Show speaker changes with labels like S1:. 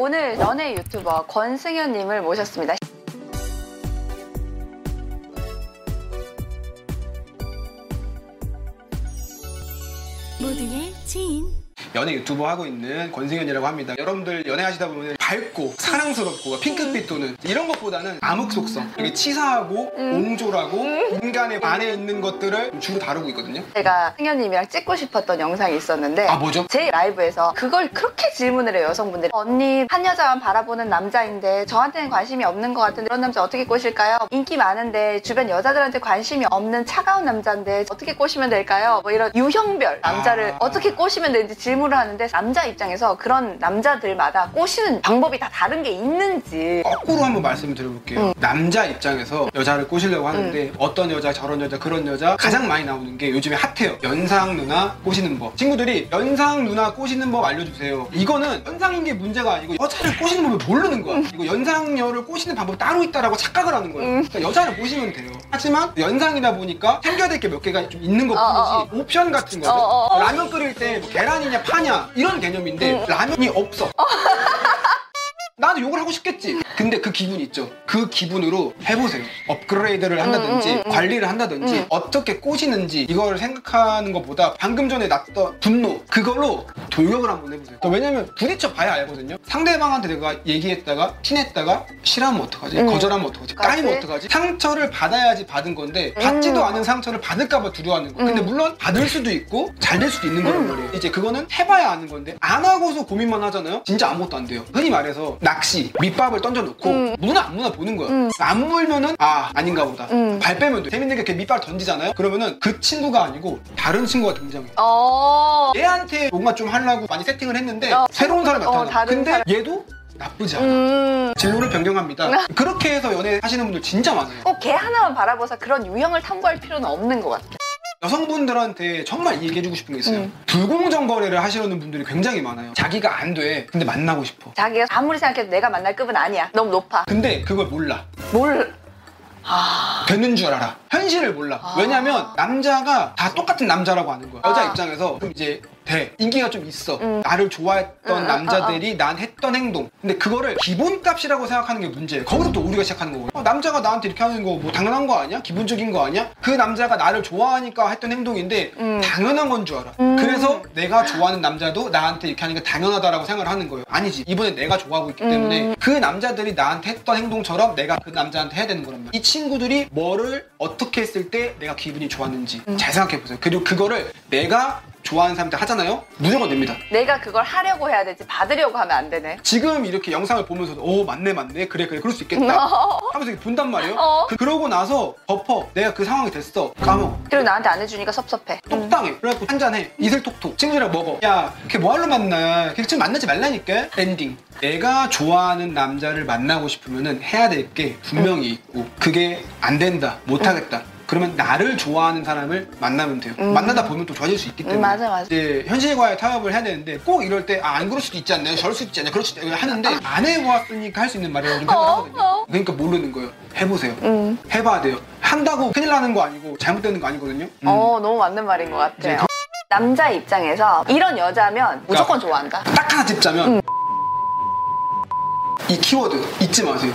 S1: 오늘 연애 유튜버 권승현님을 모셨습니다.
S2: 모두의 지인
S3: 연애 유튜버 하고 있는 권승현이라고 합니다. 여러분들 연애하시다 보면 밝고 사랑스럽고 핑크빛 도는 이런 것보다는 암흑 속성, 이게 치사하고 옹졸하고 인간의 안에 있는 것들을 주로 다루고 있거든요.
S1: 제가 승현님이랑 찍고 싶었던 영상이 있었는데
S3: 아 뭐죠?
S1: 제 라이브에서 그걸 그렇게 질문을 해요 여성분들이 언니 한 여자만 바라보는 남자인데 저한테는 관심이 없는 것 같은데 그런 남자 어떻게 꼬실까요? 인기 많은데 주변 여자들한테 관심이 없는 차가운 남자인데 어떻게 꼬시면 될까요? 뭐 이런 유형별 남자를
S3: 아.
S1: 어떻게 꼬시면 되는지 질문을 하는데 남자 입장에서 그런 남자들마다 꼬시는 방법 이 다 다른 게 있는지
S3: 거꾸로 한번 말씀을 드려볼게요. 남자 입장에서 여자를 꼬시려고 하는데 어떤 여자, 저런 여자, 그런 여자 가장 많이 나오는 게 요즘에 핫해요. 연상 누나 꼬시는 법. 친구들이 연상 누나 꼬시는 법 알려주세요. 이거는 연상인 게 문제가 아니고 여자를 꼬시는 법을 모르는 거야. 이거 연상녀를 꼬시는 방법이 따로 있다라고 착각을 하는 거예요. 그러니까 여자를 꼬시면 돼요. 하지만 연상이다 보니까 챙겨야 될 게 몇 개가 좀 있는 것
S1: 어,
S3: 뿐이지 옵션 같은 거죠.
S1: 어, 어, 어.
S3: 라면 끓일 때 뭐 계란이냐 파냐 이런 개념인데 라면이 없어. 나도 욕을 하고 싶겠지. 근데 그 기분 있죠. 그 기분으로 해보세요. 업그레이드를 한다든지
S1: 음, 음, 음.
S3: 관리를 한다든지
S1: 음.
S3: 어떻게 꼬시는지 이걸 생각하는 것보다 방금 전에 났던 분노 그걸로 돌격을 한번 해보세요. 왜냐면 부딪혀 봐야 알거든요. 상대방한테 내가 얘기했다가 티냈다가 싫어하면 어떡하지?
S1: 음.
S3: 거절하면 어떡하지? 까이면. 어떡하지? 상처를 받아야지 받은 건데 받지도 않은 상처를 받을까봐 두려워하는 거. 근데
S1: 음.
S3: 물론 받을 수도 있고 잘 될 수도 있는 거란 말이에요. 이제 그거는 해봐야 아는 건데 안 하고서 고민만 하잖아요. 진짜 아무것도 안 돼요. 흔히 말해서 낚시 밑밥을 던져놓고
S1: 음.
S3: 무나 안 무나 보는 거야.
S1: 음.
S3: 안 물면은 아 아닌가 보다.
S1: 음.
S3: 발 빼면 돼. 재밌는 게 이렇게 밑밥을 던지잖아요. 그러면은 그 친구가 아니고 다른 친구가 등장해.
S1: 어...
S3: 얘한테 뭔가 좀 하려고 많이 세팅을 했는데
S1: 어,
S3: 새로운 사람이
S1: 어,
S3: 나타나.
S1: 다른
S3: 근데
S1: 사람.
S3: 얘도 나쁘지 않아.
S1: 음...
S3: 진로를 변경합니다. 그렇게 해서 연애 하시는 분들 진짜 많아요.
S1: 꼭 걔 하나만 바라봐서 그런 유형을 탐구할 필요는 없는 것 같아요.
S3: 여성분들한테 정말 얘기해주고 싶은 게 있어요.
S1: 음.
S3: 불공정 거래를 하시려는 분들이 굉장히 많아요. 자기가 안 돼. 근데 만나고 싶어.
S1: 자기가 아무리 생각해도 내가 만날 급은 아니야. 너무 높아.
S3: 근데 그걸 몰라.
S1: 뭘... 아...
S3: 되는 줄 알아. 현실을 몰라.
S1: 아.
S3: 왜냐면 남자가 다 똑같은 남자라고 하는 거야. 여자
S1: 아.
S3: 입장에서 그럼 이제 돼. 인기가 좀 있어.
S1: 음.
S3: 나를 좋아했던
S1: 음, 음,
S3: 남자들이 난 했던 행동. 근데 그거를 기본값이라고 생각하는 게 문제예요. 거기서부터 우리가 시작하는 거고. 어, 남자가 나한테 이렇게 하는 거 뭐 당연한 거 아니야? 기본적인 거 아니야? 그 남자가 나를 좋아하니까 했던 행동인데
S1: 음.
S3: 당연한 건 줄 알아.
S1: 음.
S3: 그래서 내가 좋아하는 남자도 나한테 이렇게 하는 게 당연하다라고 생각을 하는 거예요. 아니지. 이번에 내가 좋아하고 있기 때문에
S1: 음.
S3: 그 남자들이 나한테 했던 행동처럼 내가 그 남자한테 해야 되는 거란 말이야. 이 친구들이 뭐를 어떻게 했을 때 내가 기분이 좋았는지
S1: 음.
S3: 잘 생각해 보세요. 그리고 그거를 내가 좋아하는 사람한테 하잖아요. 무조건 됩니다.
S1: 내가 그걸 하려고 해야 되지 받으려고 하면 안 되네.
S3: 지금 이렇게 영상을 보면서도 오 맞네 맞네 그래 그래 그럴 수 있겠다 하면서 이렇게 본단 말이에요.
S1: 어.
S3: 그, 그러고 나서 덮어 내가 그 상황이 됐어 까먹어.
S1: 그리고 나한테 안 해주니까 섭섭해.
S3: 똑당해. 그래갖고 한잔해. 이슬 톡톡. 친구들이랑 먹어. 야, 걔 뭐하러 만나? 걔 지금 만나지 말라니까? 엔딩. 내가 좋아하는 남자를 만나고 싶으면은 해야 될 게 분명히 있고, 그게 안 된다. 못하겠다. 그러면 나를 좋아하는 사람을 만나면 돼요.
S1: 음.
S3: 만나다 보면 또 좋아질 수 있기 때문에.
S1: 음, 맞아, 맞아.
S3: 이제 현실과의 타협을 해야 되는데 꼭 이럴 때 아, 안 그럴 수도 있지 않나요? 저럴 수도 있지 않나요? 그럴 수도 있 하는데 안 해보았으니까 할 수 있는 말이라고 좀 생각을
S1: 어,
S3: 하거든요.
S1: 어.
S3: 그러니까 모르는 거예요. 해보세요.
S1: 음.
S3: 해봐야 돼요. 한다고 큰일 나는 거 아니고 잘못되는 거 아니거든요. 음.
S1: 어, 너무 맞는 말인 것 같아요.
S3: 이제
S1: 남자 입장에서 이런 여자면 무조건 좋아한다.
S3: 딱 하나 찝자면
S1: 음.
S3: 이 키워드 잊지 마세요.